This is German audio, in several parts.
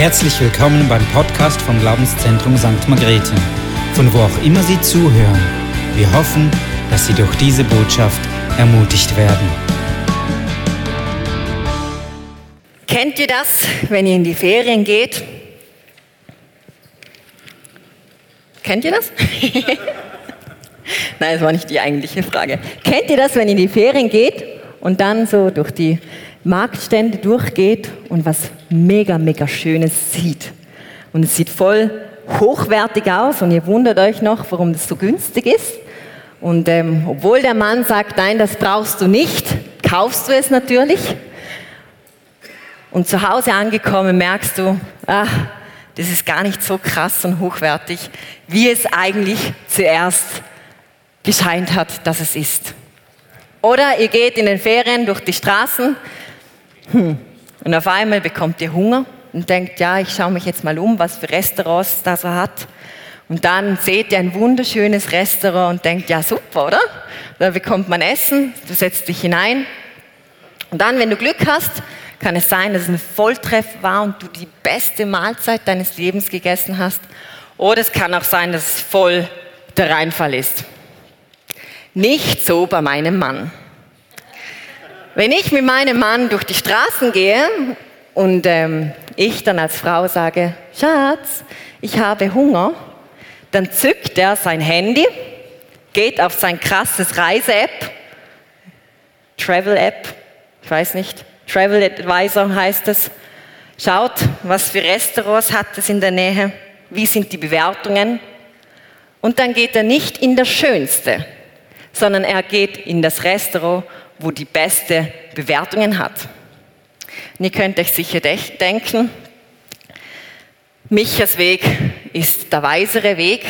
Herzlich willkommen beim Podcast vom Glaubenszentrum St. Margrethe, von wo auch immer Sie zuhören. Wir hoffen, dass Sie durch diese Botschaft ermutigt werden. Kennt ihr das, wenn ihr in die Ferien geht? Kennt ihr das? Nein, das war nicht die eigentliche Frage. Kennt ihr das, wenn ihr in die Ferien geht und dann so durch die Marktstände durchgeht und was mega, mega Schönes sieht? Und es sieht voll hochwertig aus und ihr wundert euch noch, warum das so günstig ist. Und ähm, obwohl der Mann sagt, nein, das brauchst du nicht, kaufst du es natürlich. Und zu Hause angekommen merkst du, ach, das ist gar nicht so krass und hochwertig, wie es eigentlich zuerst gescheint hat, dass es ist. Oder ihr geht in den Ferien durch die Straßen hm, und auf einmal bekommt ihr Hunger und denkt, ja, ich schaue mich jetzt mal um, was für Restaurants das er hat. Und dann seht ihr ein wunderschönes Restaurant und denkt, ja, super, oder? Da bekommt man Essen, du setzt dich hinein. Und dann, wenn du Glück hast, kann es sein, dass es ein Volltreff war und du die beste Mahlzeit deines Lebens gegessen hast. Oder es kann auch sein, dass es voll der Reinfall ist. Nicht so bei meinem Mann. Wenn ich mit meinem Mann durch die Straßen gehe und ähm, ich dann als Frau sage, Schatz, ich habe Hunger, dann zückt er sein Handy, geht auf sein krasses Reise-App, Travel-App, ich weiß nicht, Travel Advisor heißt es, schaut, was für Restaurants hat es in der Nähe, wie sind die Bewertungen. Und dann geht er nicht in das Schönste, sondern er geht in das Restaurant, wo die beste Bewertungen hat. Und ihr könnt euch sicher denken, Michas Weg ist der weisere Weg,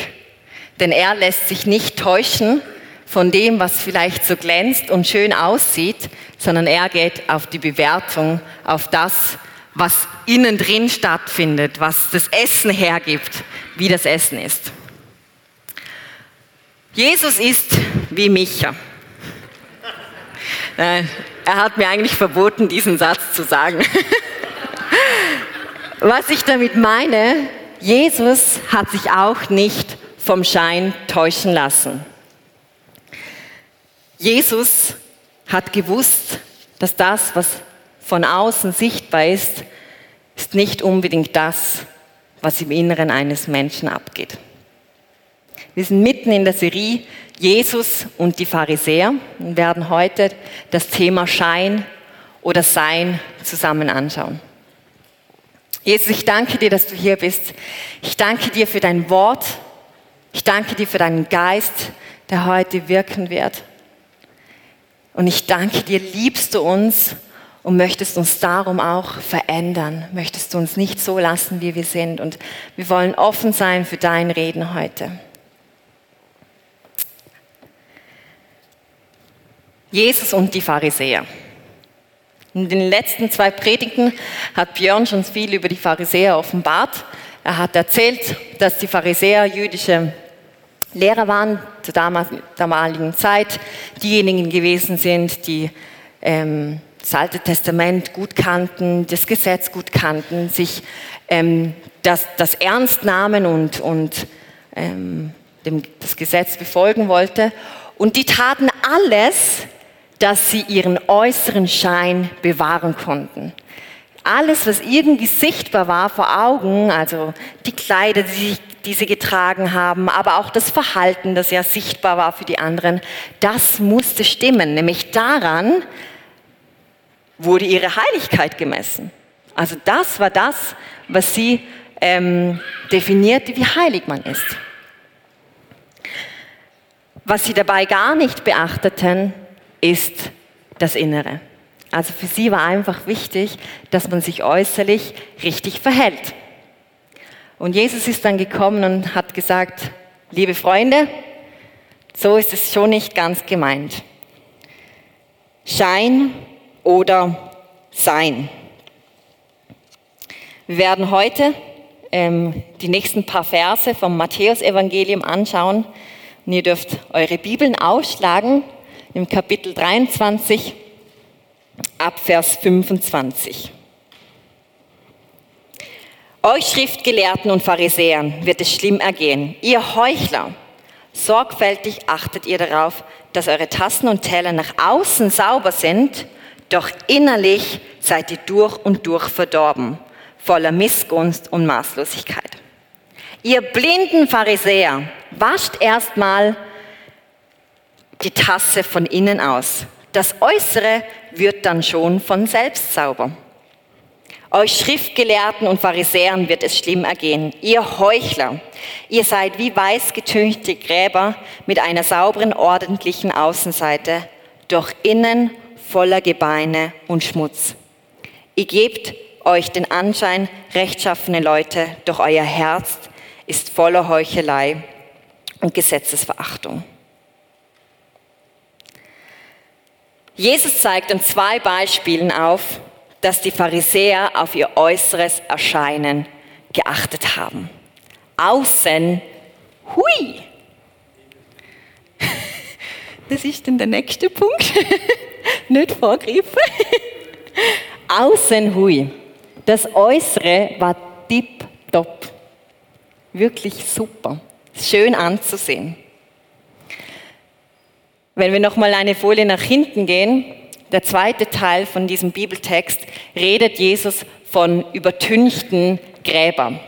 denn er lässt sich nicht täuschen von dem, was vielleicht so glänzt und schön aussieht, sondern er geht auf die Bewertung, auf das, was innen drin stattfindet, was das Essen hergibt, wie das Essen ist. Jesus ist wie Micha. Er hat mir eigentlich verboten, diesen Satz zu sagen. Was ich damit meine, Jesus hat sich auch nicht vom Schein täuschen lassen. Jesus hat gewusst, dass das, was von außen sichtbar ist, ist nicht unbedingt das, was im Inneren eines Menschen abgeht. Wir sind mitten in der Serie Jesus und die Pharisäer und werden heute das Thema Schein oder Sein zusammen anschauen. Jesus, ich danke dir, dass du hier bist. Ich danke dir für dein Wort. Ich danke dir für deinen Geist, der heute wirken wird. Und ich danke dir, liebst du uns und möchtest uns darum auch verändern. Möchtest du uns nicht so lassen, wie wir sind. Und wir wollen offen sein für dein Reden heute. Jesus und die Pharisäer. In den letzten zwei Predigten hat Björn schon viel über die Pharisäer offenbart. Er hat erzählt, dass die Pharisäer jüdische Lehrer waren zur damaligen Zeit, diejenigen gewesen sind, die ähm, das Alte Testament gut kannten, das Gesetz gut kannten, sich ähm, das, das ernst nahmen und, und ähm, dem, das Gesetz befolgen wollte. Und die taten alles, dass sie ihren äußeren Schein bewahren konnten. Alles, was irgendwie sichtbar war vor Augen, also die Kleider, die, die sie getragen haben, aber auch das Verhalten, das ja sichtbar war für die anderen, das musste stimmen. Nämlich daran wurde ihre Heiligkeit gemessen. Also das war das, was sie ähm, definierte, wie heilig man ist. Was sie dabei gar nicht beachteten, ist das Innere. Also für sie war einfach wichtig, dass man sich äußerlich richtig verhält. Und Jesus ist dann gekommen und hat gesagt, liebe Freunde, so ist es schon nicht ganz gemeint. Schein oder Sein. Wir werden heute ähm, die nächsten paar Verse vom Matthäusevangelium anschauen. Und ihr dürft eure Bibeln ausschlagen im Kapitel 23 ab Vers 25. Euch Schriftgelehrten und Pharisäern wird es schlimm ergehen. Ihr Heuchler, sorgfältig achtet ihr darauf, dass eure Tassen und Teller nach außen sauber sind, doch innerlich seid ihr durch und durch verdorben, voller Missgunst und Maßlosigkeit. Ihr blinden Pharisäer, wascht erstmal die Tasse von innen aus. Das Äußere wird dann schon von selbst sauber. Euch Schriftgelehrten und Pharisäern wird es schlimm ergehen. Ihr Heuchler, ihr seid wie weiß getünchte Gräber mit einer sauberen, ordentlichen Außenseite, doch innen voller Gebeine und Schmutz. Ihr gebt euch den Anschein rechtschaffene Leute, doch euer Herz ist voller Heuchelei und Gesetzesverachtung. Jesus zeigt in zwei Beispielen auf, dass die Pharisäer auf ihr äußeres Erscheinen geachtet haben. Außen, hui. Das ist dann der nächste Punkt. Nicht vorgreifen. Außen, hui. Das Äußere war tipptopp. Wirklich super. Schön anzusehen. Wenn wir noch mal eine Folie nach hinten gehen, der zweite Teil von diesem Bibeltext redet Jesus von übertünchten Gräbern.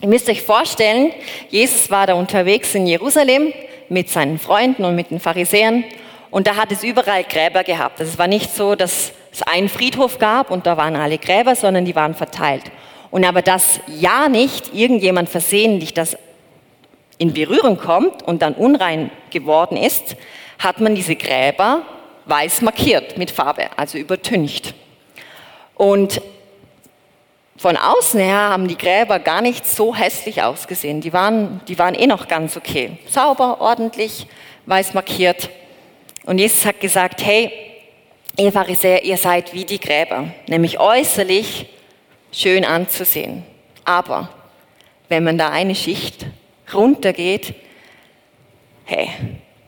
Ihr müsst euch vorstellen, Jesus war da unterwegs in Jerusalem mit seinen Freunden und mit den Pharisäern und da hat es überall Gräber gehabt. Also es war nicht so, dass es einen Friedhof gab und da waren alle Gräber, sondern die waren verteilt. Und aber dass ja nicht irgendjemand versehentlich das in Berührung kommt und dann unrein geworden ist, hat man diese Gräber weiß markiert mit Farbe, also übertüncht. Und von außen her haben die Gräber gar nicht so hässlich ausgesehen. Die waren, die waren eh noch ganz okay. Sauber, ordentlich, weiß markiert. Und Jesus hat gesagt, hey, ihr Pharisäer, ihr seid wie die Gräber, nämlich äußerlich schön anzusehen. Aber wenn man da eine Schicht runtergeht, hey,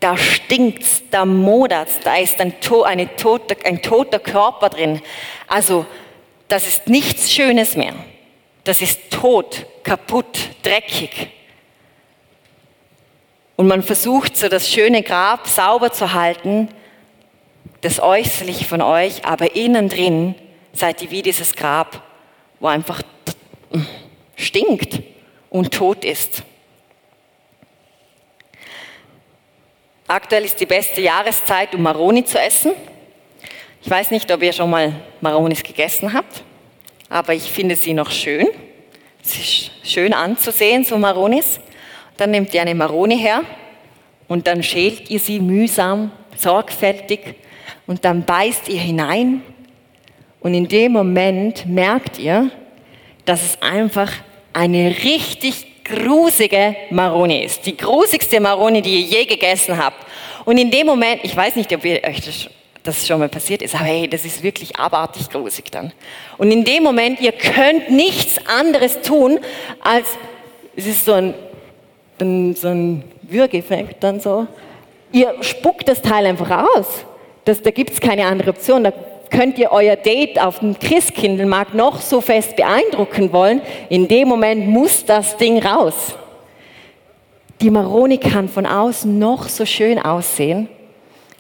da stinkt's, da modert's, da ist ein, to eine tote, ein toter Körper drin. Also, das ist nichts Schönes mehr. Das ist tot, kaputt, dreckig. Und man versucht so das schöne Grab sauber zu halten, das Äußerliche von euch, aber innen drin seid ihr wie dieses Grab, wo einfach stinkt und tot ist. Aktuell ist die beste Jahreszeit, um Maroni zu essen. Ich weiß nicht, ob ihr schon mal Maronis gegessen habt, aber ich finde sie noch schön. Es ist schön anzusehen, so Maronis. Dann nehmt ihr eine Maroni her und dann schält ihr sie mühsam, sorgfältig und dann beißt ihr hinein. Und in dem Moment merkt ihr, dass es einfach eine richtig grusige Maroni ist. Die grusigste Maroni, die ihr je gegessen habt. Und in dem Moment, ich weiß nicht, ob ihr euch das, das schon mal passiert ist, aber hey, das ist wirklich abartig grusig dann. Und in dem Moment, ihr könnt nichts anderes tun, als es ist so ein, so ein Würgeffekt dann so. Ihr spuckt das Teil einfach aus. Das, da gibt es keine andere Option. Da könnt ihr euer Date auf dem Christkindlmarkt noch so fest beeindrucken wollen, in dem Moment muss das Ding raus. Die Maroni kann von außen noch so schön aussehen,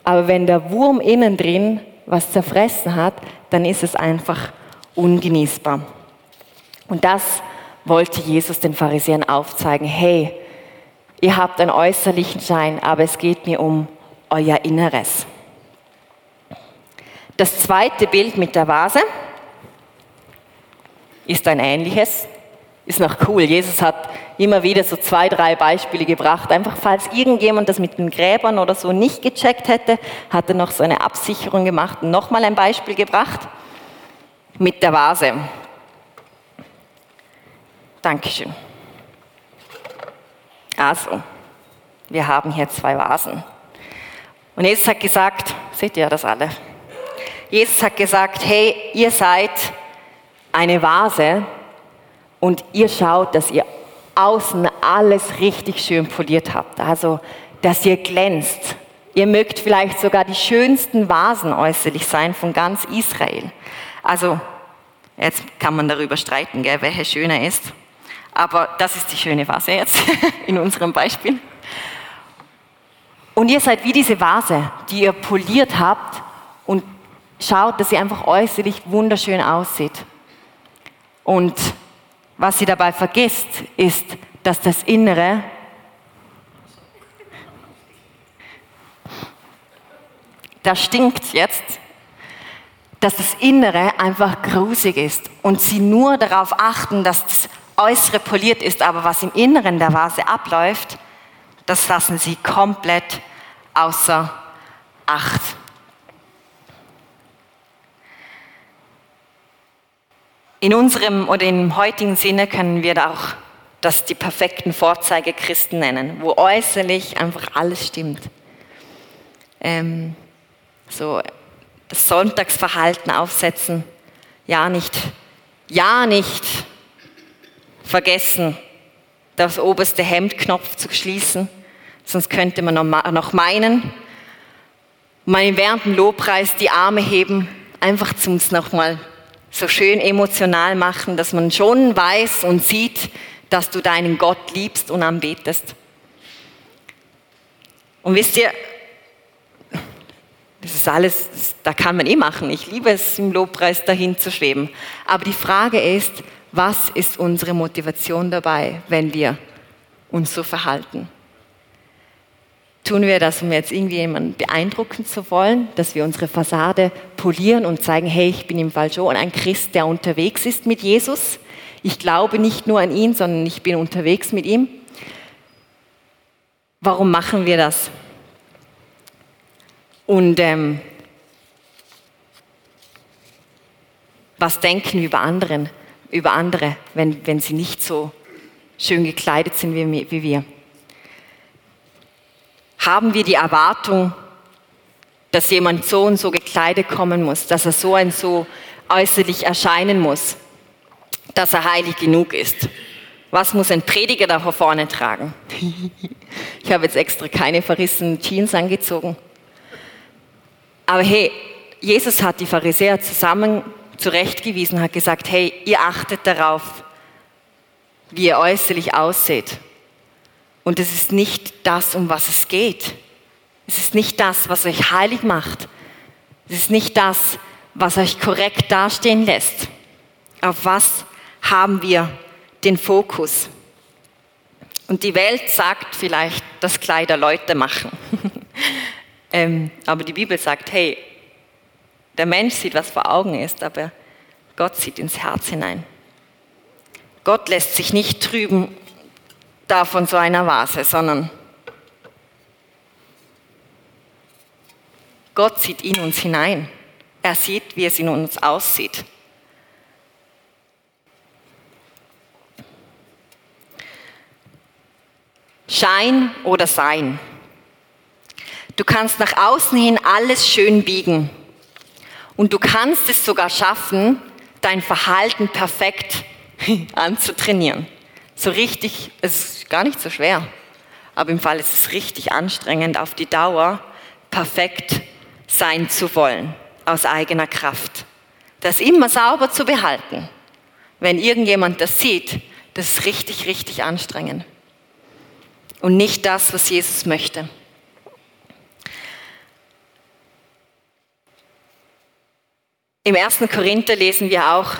aber wenn der Wurm innen drin was zerfressen hat, dann ist es einfach ungenießbar. Und das wollte Jesus den Pharisäern aufzeigen. Hey, ihr habt einen äußerlichen Schein, aber es geht mir um euer Inneres. Das zweite Bild mit der Vase ist ein ähnliches. Ist noch cool. Jesus hat immer wieder so zwei, drei Beispiele gebracht. Einfach falls irgendjemand das mit den Gräbern oder so nicht gecheckt hätte, hat er noch so eine Absicherung gemacht und nochmal ein Beispiel gebracht mit der Vase. Dankeschön. Also, wir haben hier zwei Vasen. Und Jesus hat gesagt, seht ihr das alle? Jesus hat gesagt, hey, ihr seid eine Vase und ihr schaut, dass ihr außen alles richtig schön poliert habt. Also, dass ihr glänzt. Ihr mögt vielleicht sogar die schönsten Vasen äußerlich sein von ganz Israel. Also, Jetzt kann man darüber streiten, gell, welche schöner ist. Aber das ist die schöne Vase jetzt in unserem Beispiel. Und ihr seid wie diese Vase, die ihr poliert habt und schaut, dass sie einfach äußerlich wunderschön aussieht. Und was sie dabei vergisst, ist, dass das Innere da stinkt jetzt, dass das Innere einfach grusig ist und sie nur darauf achten, dass das Äußere poliert ist, aber was im Inneren der Vase abläuft, das lassen sie komplett außer Acht. In unserem oder im heutigen Sinne können wir da auch das die perfekten Vorzeigechristen nennen, wo äußerlich einfach alles stimmt. Ähm, so das Sonntagsverhalten aufsetzen, ja nicht, ja nicht vergessen, das oberste Hemdknopf zu schließen, sonst könnte man noch meinen, meinen während dem Lobpreis die Arme heben, einfach zum nochmal so schön emotional machen, dass man schon weiß und sieht, dass du deinen Gott liebst und anbetest. Und wisst ihr, das ist alles, da kann man eh machen. Ich liebe es, im Lobpreis dahin zu schweben. Aber die Frage ist, was ist unsere Motivation dabei, wenn wir uns so verhalten? Tun wir das, um jetzt irgendwie jemanden beeindrucken zu wollen, dass wir unsere Fassade polieren und zeigen, hey, ich bin im Fall schon ein Christ, der unterwegs ist mit Jesus. Ich glaube nicht nur an ihn, sondern ich bin unterwegs mit ihm. Warum machen wir das? Und ähm, was denken wir über, anderen, über andere, wenn, wenn sie nicht so schön gekleidet sind wie, wie wir? Haben wir die Erwartung, dass jemand so und so gekleidet kommen muss, dass er so und so äußerlich erscheinen muss, dass er heilig genug ist? Was muss ein Prediger da vorne tragen? ich habe jetzt extra keine verrissenen Jeans angezogen. Aber hey, Jesus hat die Pharisäer zusammen zurechtgewiesen, hat gesagt, hey, ihr achtet darauf, wie ihr äußerlich aussieht. Und es ist nicht das, um was es geht. Es ist nicht das, was euch heilig macht. Es ist nicht das, was euch korrekt dastehen lässt. Auf was haben wir den Fokus? Und die Welt sagt vielleicht, dass Kleider Leute machen. Ähm, aber die Bibel sagt, hey, der Mensch sieht, was vor Augen ist, aber Gott sieht ins Herz hinein. Gott lässt sich nicht trüben da von so einer Vase, sondern Gott sieht in uns hinein. Er sieht, wie es in uns aussieht. Schein oder Sein. Du kannst nach außen hin alles schön biegen. Und du kannst es sogar schaffen, dein Verhalten perfekt anzutrainieren. So richtig, es ist gar nicht so schwer. Aber im Fall ist es richtig anstrengend, auf die Dauer perfekt sein zu wollen, aus eigener Kraft. Das immer sauber zu behalten. Wenn irgendjemand das sieht, das ist richtig, richtig anstrengend. Und nicht das, was Jesus möchte. Im 1. Korinther lesen wir auch,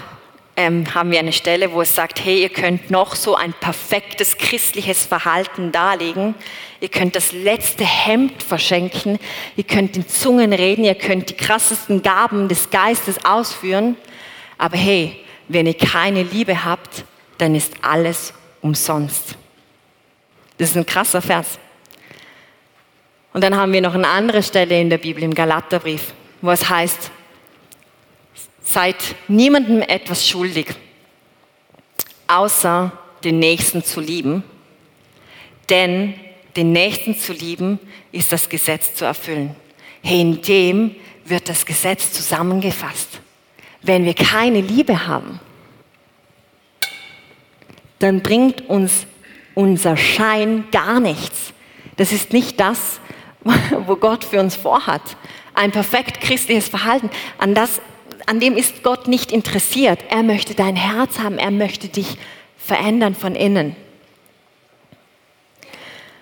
ähm, haben wir eine Stelle, wo es sagt, hey, ihr könnt noch so ein perfektes christliches Verhalten darlegen. Ihr könnt das letzte Hemd verschenken. Ihr könnt in Zungen reden. Ihr könnt die krassesten Gaben des Geistes ausführen. Aber hey, wenn ihr keine Liebe habt, dann ist alles umsonst. Das ist ein krasser Vers. Und dann haben wir noch eine andere Stelle in der Bibel, im Galaterbrief, wo es heißt, Seid niemandem etwas schuldig, außer den Nächsten zu lieben. Denn den Nächsten zu lieben, ist das Gesetz zu erfüllen. In dem wird das Gesetz zusammengefasst. Wenn wir keine Liebe haben, dann bringt uns unser Schein gar nichts. Das ist nicht das, wo Gott für uns vorhat. Ein perfekt christliches Verhalten, an das an dem ist Gott nicht interessiert. Er möchte dein Herz haben, er möchte dich verändern von innen.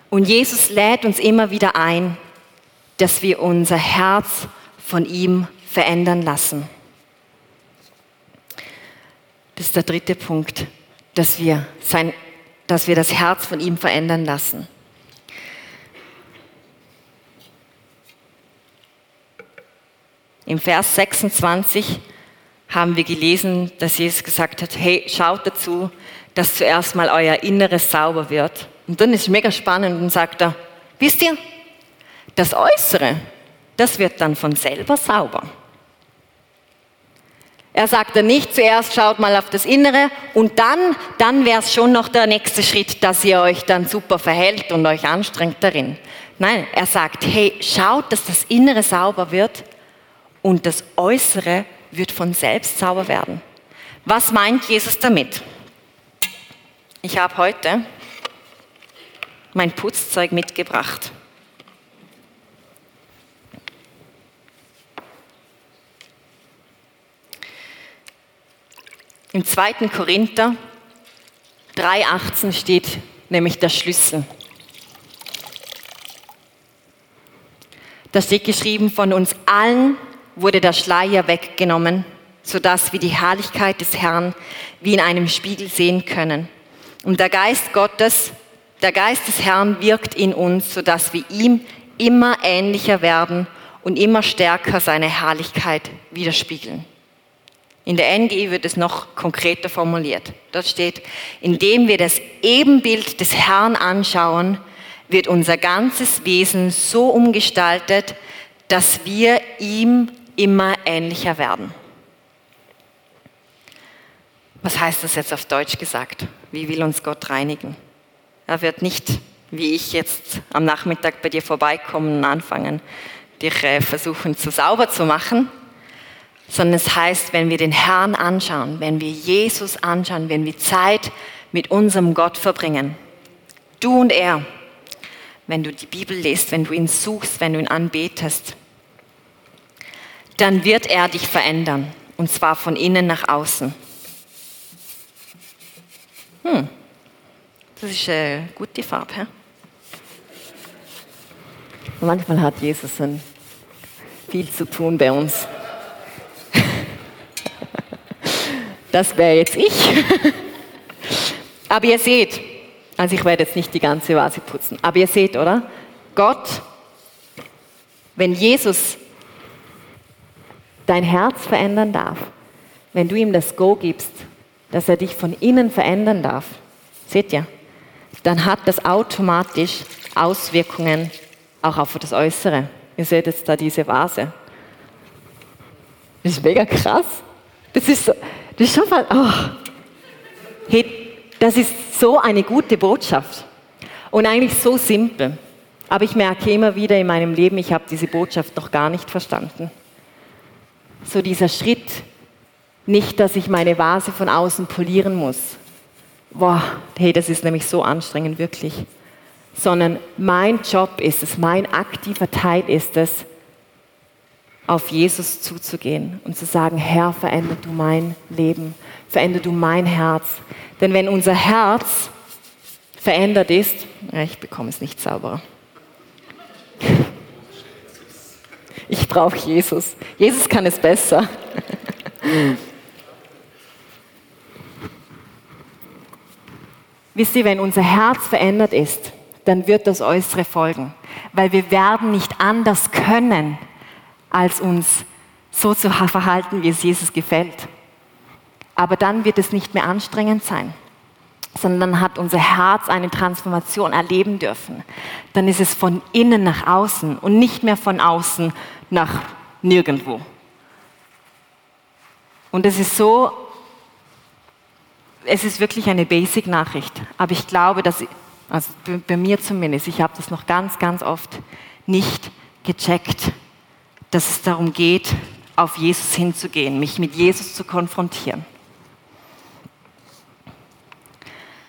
Und Jesus lädt uns immer wieder ein, dass wir unser Herz von ihm verändern lassen. Das ist der dritte Punkt, dass wir, sein, dass wir das Herz von ihm verändern lassen. Im Vers 26 haben wir gelesen, dass Jesus gesagt hat, hey, schaut dazu, dass zuerst mal euer Inneres sauber wird. Und dann ist es mega spannend und sagt er, wisst ihr, das Äußere, das wird dann von selber sauber. Er sagt dann nicht, zuerst schaut mal auf das Innere und dann, dann wäre es schon noch der nächste Schritt, dass ihr euch dann super verhält und euch anstrengt darin. Nein, er sagt, hey, schaut, dass das Innere sauber wird und das Äußere wird von selbst sauber werden. Was meint Jesus damit? Ich habe heute mein Putzzeug mitgebracht. Im 2. Korinther 3.18 steht nämlich der Schlüssel. Da steht geschrieben, von uns allen wurde der Schleier weggenommen, sodass wir die Herrlichkeit des Herrn wie in einem Spiegel sehen können. Und der Geist Gottes, der Geist des Herrn wirkt in uns, sodass wir ihm immer ähnlicher werden und immer stärker seine Herrlichkeit widerspiegeln. In der NGI wird es noch konkreter formuliert. Dort steht, indem wir das Ebenbild des Herrn anschauen, wird unser ganzes Wesen so umgestaltet, dass wir ihm immer ähnlicher werden. Was heißt das jetzt auf Deutsch gesagt? Wie will uns Gott reinigen? Er wird nicht, wie ich jetzt am Nachmittag bei dir vorbeikommen und anfangen, dich äh, versuchen zu sauber zu machen, sondern es heißt, wenn wir den Herrn anschauen, wenn wir Jesus anschauen, wenn wir Zeit mit unserem Gott verbringen, du und er, wenn du die Bibel liest, wenn du ihn suchst, wenn du ihn anbetest, dann wird er dich verändern. Und zwar von innen nach außen. Hm, das ist äh, gut die Farbe. He? Manchmal hat Jesus ein viel zu tun bei uns. Das wäre jetzt ich. Aber ihr seht, also ich werde jetzt nicht die ganze Vase putzen, aber ihr seht, oder? Gott, wenn Jesus dein Herz verändern darf, wenn du ihm das Go gibst, dass er dich von innen verändern darf, seht ihr, dann hat das automatisch Auswirkungen auch auf das Äußere. Ihr seht jetzt da diese Vase. Das ist mega krass. Das ist, so, das ist schon mal, oh. hey, das ist so eine gute Botschaft und eigentlich so simpel. Aber ich merke immer wieder in meinem Leben, ich habe diese Botschaft noch gar nicht verstanden so dieser Schritt, nicht, dass ich meine Vase von außen polieren muss. Boah, hey, das ist nämlich so anstrengend, wirklich. Sondern mein Job ist es, mein aktiver Teil ist es, auf Jesus zuzugehen und zu sagen, Herr, veränder du mein Leben, veränder du mein Herz. Denn wenn unser Herz verändert ist, ich bekomme es nicht sauberer. Ich brauche Jesus. Jesus kann es besser. Wisst ihr, wenn unser Herz verändert ist, dann wird das Äußere folgen. Weil wir werden nicht anders können, als uns so zu verhalten, wie es Jesus gefällt. Aber dann wird es nicht mehr anstrengend sein sondern hat unser Herz eine Transformation erleben dürfen, dann ist es von innen nach außen und nicht mehr von außen nach nirgendwo. Und es ist so, es ist wirklich eine Basic-Nachricht, aber ich glaube, dass, also bei mir zumindest, ich habe das noch ganz, ganz oft nicht gecheckt, dass es darum geht, auf Jesus hinzugehen, mich mit Jesus zu konfrontieren.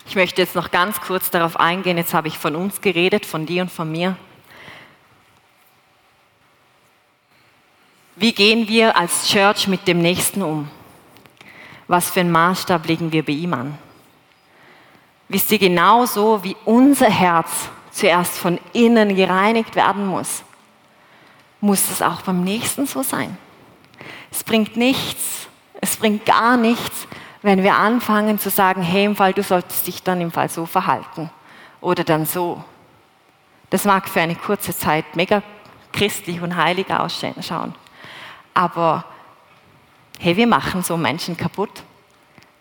Ich möchte jetzt noch ganz kurz darauf eingehen. Jetzt habe ich von uns geredet, von dir und von mir. Wie gehen wir als Church mit dem Nächsten um? Was für einen Maßstab legen wir bei ihm an? Wisst ihr, genauso wie unser Herz zuerst von innen gereinigt werden muss, muss es auch beim Nächsten so sein. Es bringt nichts, es bringt gar nichts, wenn wir anfangen zu sagen, hey, im Fall, du solltest dich dann im Fall so verhalten oder dann so. Das mag für eine kurze Zeit mega christlich und heilig ausschauen, aber hey, wir machen so Menschen kaputt,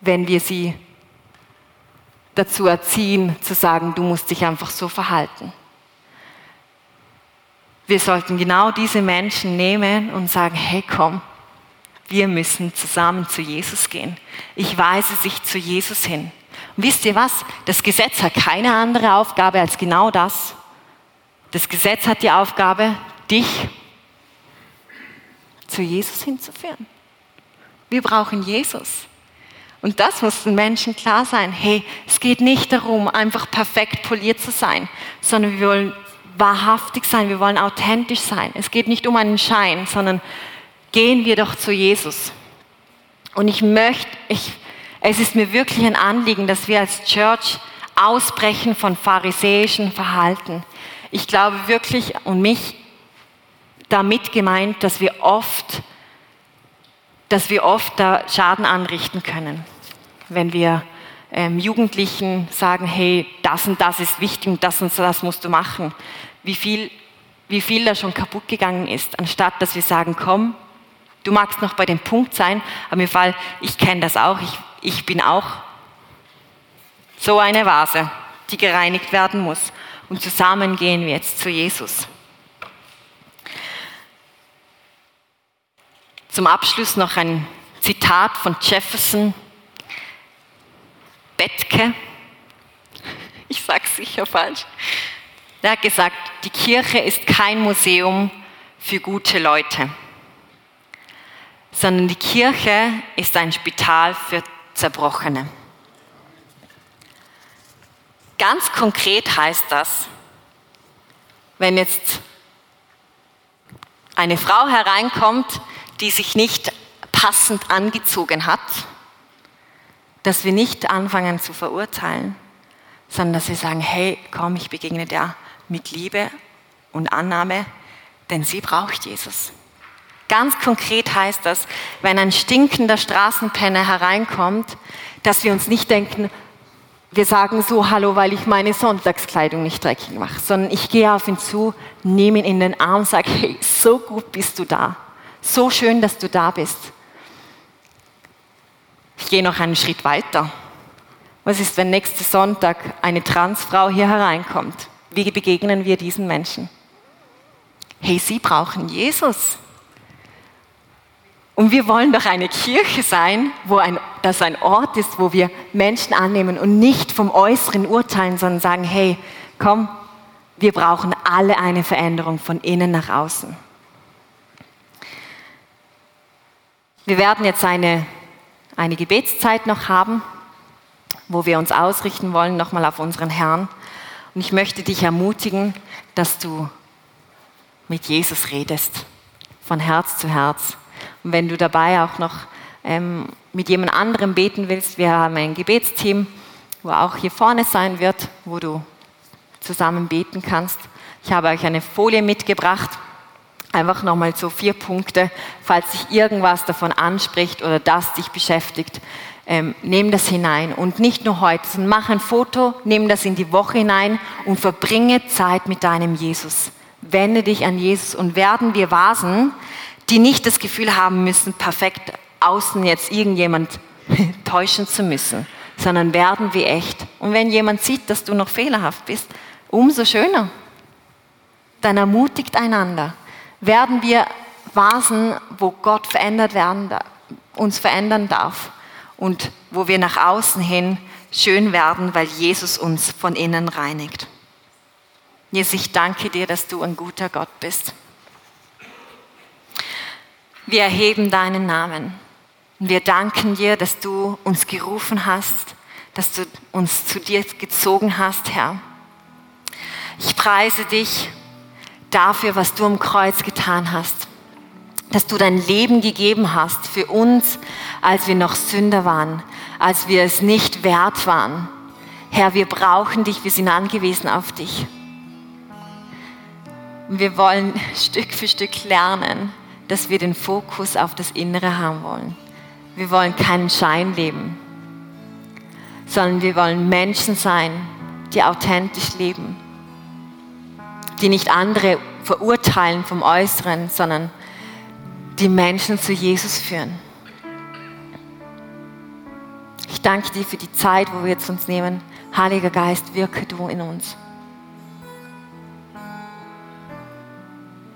wenn wir sie dazu erziehen, zu sagen, du musst dich einfach so verhalten. Wir sollten genau diese Menschen nehmen und sagen, hey komm, wir müssen zusammen zu Jesus gehen. Ich weise sich zu Jesus hin. Und wisst ihr was? Das Gesetz hat keine andere Aufgabe als genau das. Das Gesetz hat die Aufgabe, dich zu Jesus hinzuführen. Wir brauchen Jesus. Und das muss den Menschen klar sein. Hey, es geht nicht darum, einfach perfekt poliert zu sein, sondern wir wollen wahrhaftig sein, wir wollen authentisch sein. Es geht nicht um einen Schein, sondern gehen wir doch zu Jesus. Und ich möchte, ich, es ist mir wirklich ein Anliegen, dass wir als Church ausbrechen von pharisäischen Verhalten. Ich glaube wirklich und mich damit gemeint, dass wir oft dass wir oft da Schaden anrichten können, wenn wir ähm, Jugendlichen sagen, hey, das und das ist wichtig und das und das musst du machen. Wie viel, wie viel da schon kaputt gegangen ist, anstatt dass wir sagen, komm, du magst noch bei dem Punkt sein, aber im Fall, ich kenne das auch, ich, ich bin auch so eine Vase, die gereinigt werden muss. Und zusammen gehen wir jetzt zu Jesus. Zum Abschluss noch ein Zitat von Jefferson Bettke. Ich sage es sicher falsch. Er hat gesagt, die Kirche ist kein Museum für gute Leute, sondern die Kirche ist ein Spital für Zerbrochene. Ganz konkret heißt das, wenn jetzt eine Frau hereinkommt, die sich nicht passend angezogen hat, dass wir nicht anfangen zu verurteilen, sondern dass wir sagen, hey, komm, ich begegne dir mit Liebe und Annahme, denn sie braucht Jesus. Ganz konkret heißt das, wenn ein stinkender Straßenpenner hereinkommt, dass wir uns nicht denken, wir sagen so Hallo, weil ich meine Sonntagskleidung nicht dreckig mache, sondern ich gehe auf ihn zu, nehme ihn in den Arm, sage, hey, so gut bist du da. So schön, dass du da bist. Ich gehe noch einen Schritt weiter. Was ist, wenn nächsten Sonntag eine Transfrau hier hereinkommt? Wie begegnen wir diesen Menschen? Hey, sie brauchen Jesus. Und wir wollen doch eine Kirche sein, wo ein, das ein Ort ist, wo wir Menschen annehmen und nicht vom Äußeren urteilen, sondern sagen, hey, komm, wir brauchen alle eine Veränderung von innen nach außen. Wir werden jetzt eine, eine Gebetszeit noch haben, wo wir uns ausrichten wollen, nochmal auf unseren Herrn. Und ich möchte dich ermutigen, dass du mit Jesus redest, von Herz zu Herz. Und wenn du dabei auch noch ähm, mit jemand anderem beten willst, wir haben ein Gebetsteam, wo auch hier vorne sein wird, wo du zusammen beten kannst. Ich habe euch eine Folie mitgebracht. Einfach nochmal so vier Punkte, falls sich irgendwas davon anspricht oder das dich beschäftigt, ähm, nimm das hinein. Und nicht nur heute, sondern mach ein Foto, nimm das in die Woche hinein und verbringe Zeit mit deinem Jesus. Wende dich an Jesus und werden wir Vasen, die nicht das Gefühl haben müssen, perfekt außen jetzt irgendjemand täuschen zu müssen, sondern werden wir echt. Und wenn jemand sieht, dass du noch fehlerhaft bist, umso schöner. Dann ermutigt einander werden wir Vasen, wo Gott verändert werden, uns verändern darf und wo wir nach außen hin schön werden, weil Jesus uns von innen reinigt. Jesus, ich danke dir, dass du ein guter Gott bist. Wir erheben deinen Namen. Wir danken dir, dass du uns gerufen hast, dass du uns zu dir gezogen hast, Herr. Ich preise dich dafür, was du am Kreuz getan hast. dass du dein Leben gegeben hast für uns, als wir noch Sünder waren, als wir es nicht wert waren. Herr, wir brauchen dich, wir sind angewiesen auf dich. Wir wollen Stück für Stück lernen, dass wir den Fokus auf das Innere haben wollen. Wir wollen keinen Schein leben, sondern wir wollen Menschen sein, die authentisch leben, die nicht andere verurteilen vom Äußeren, sondern die Menschen zu Jesus führen. Ich danke dir für die Zeit, wo wir jetzt uns nehmen. Heiliger Geist, wirke du in uns.